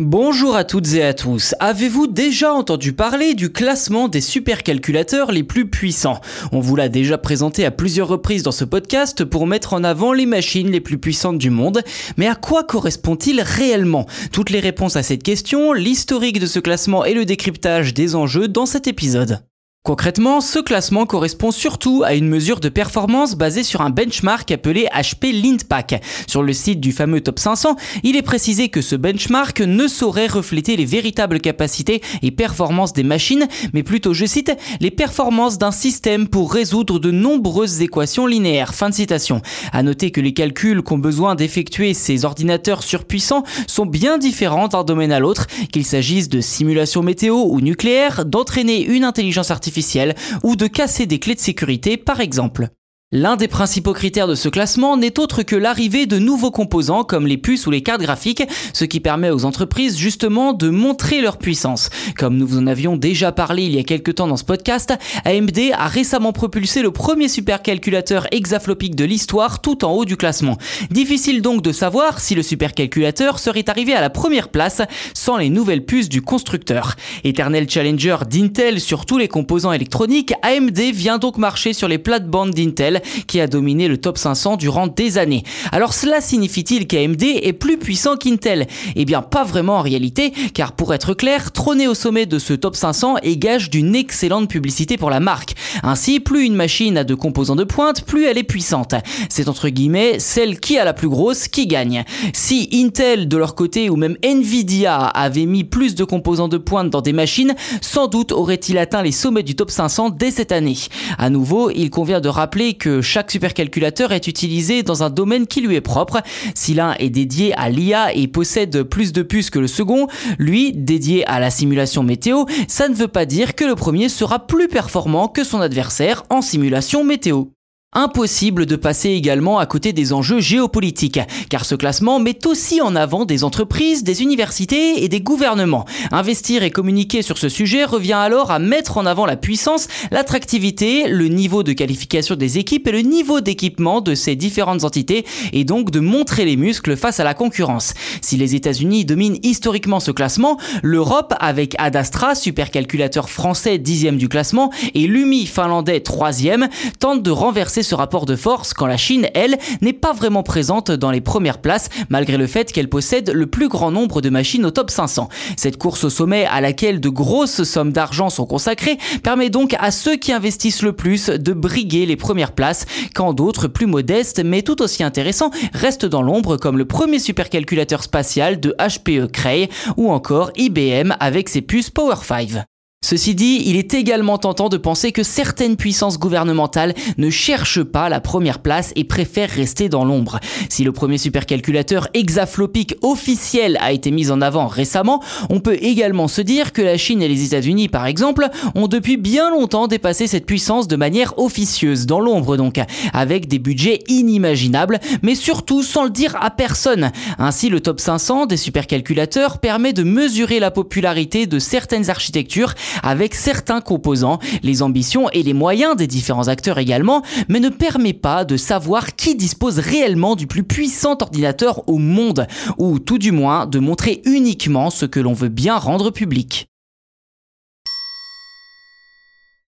Bonjour à toutes et à tous. Avez-vous déjà entendu parler du classement des supercalculateurs les plus puissants? On vous l'a déjà présenté à plusieurs reprises dans ce podcast pour mettre en avant les machines les plus puissantes du monde. Mais à quoi correspond-il réellement? Toutes les réponses à cette question, l'historique de ce classement et le décryptage des enjeux dans cet épisode. Concrètement, ce classement correspond surtout à une mesure de performance basée sur un benchmark appelé HP Lintpack. Sur le site du fameux Top 500, il est précisé que ce benchmark ne saurait refléter les véritables capacités et performances des machines, mais plutôt, je cite, les performances d'un système pour résoudre de nombreuses équations linéaires. Fin de citation. À noter que les calculs qu'ont besoin d'effectuer ces ordinateurs surpuissants sont bien différents d'un domaine à l'autre, qu'il s'agisse de simulation météo ou nucléaire, d'entraîner une intelligence artificielle ou de casser des clés de sécurité par exemple. L'un des principaux critères de ce classement n'est autre que l'arrivée de nouveaux composants comme les puces ou les cartes graphiques, ce qui permet aux entreprises justement de montrer leur puissance. Comme nous vous en avions déjà parlé il y a quelques temps dans ce podcast, AMD a récemment propulsé le premier supercalculateur hexaflopique de l'histoire tout en haut du classement. Difficile donc de savoir si le supercalculateur serait arrivé à la première place sans les nouvelles puces du constructeur. Éternel challenger d'Intel sur tous les composants électroniques, AMD vient donc marcher sur les plates-bandes d'Intel qui a dominé le top 500 durant des années. Alors cela signifie-t-il qu'AMD est plus puissant qu'Intel? Eh bien pas vraiment en réalité, car pour être clair, trôner au sommet de ce top 500 est gage d'une excellente publicité pour la marque. Ainsi, plus une machine a de composants de pointe, plus elle est puissante. C'est entre guillemets celle qui a la plus grosse qui gagne. Si Intel de leur côté ou même Nvidia avait mis plus de composants de pointe dans des machines, sans doute aurait-il atteint les sommets du top 500 dès cette année. À nouveau, il convient de rappeler que chaque supercalculateur est utilisé dans un domaine qui lui est propre. Si l'un est dédié à l'IA et possède plus de puces que le second, lui, dédié à la simulation météo, ça ne veut pas dire que le premier sera plus performant que son adversaire en simulation météo. Impossible de passer également à côté des enjeux géopolitiques, car ce classement met aussi en avant des entreprises, des universités et des gouvernements. Investir et communiquer sur ce sujet revient alors à mettre en avant la puissance, l'attractivité, le niveau de qualification des équipes et le niveau d'équipement de ces différentes entités, et donc de montrer les muscles face à la concurrence. Si les États-Unis dominent historiquement ce classement, l'Europe, avec Adastra, supercalculateur français dixième du classement, et Lumi finlandais troisième, tente de renverser ce rapport de force quand la Chine, elle, n'est pas vraiment présente dans les premières places, malgré le fait qu'elle possède le plus grand nombre de machines au top 500. Cette course au sommet à laquelle de grosses sommes d'argent sont consacrées permet donc à ceux qui investissent le plus de briguer les premières places, quand d'autres plus modestes mais tout aussi intéressants restent dans l'ombre comme le premier supercalculateur spatial de HPE Cray ou encore IBM avec ses puces Power 5. Ceci dit, il est également tentant de penser que certaines puissances gouvernementales ne cherchent pas la première place et préfèrent rester dans l'ombre. Si le premier supercalculateur hexaflopique officiel a été mis en avant récemment, on peut également se dire que la Chine et les États-Unis, par exemple, ont depuis bien longtemps dépassé cette puissance de manière officieuse, dans l'ombre donc, avec des budgets inimaginables, mais surtout sans le dire à personne. Ainsi, le top 500 des supercalculateurs permet de mesurer la popularité de certaines architectures avec certains composants, les ambitions et les moyens des différents acteurs également, mais ne permet pas de savoir qui dispose réellement du plus puissant ordinateur au monde, ou tout du moins de montrer uniquement ce que l'on veut bien rendre public.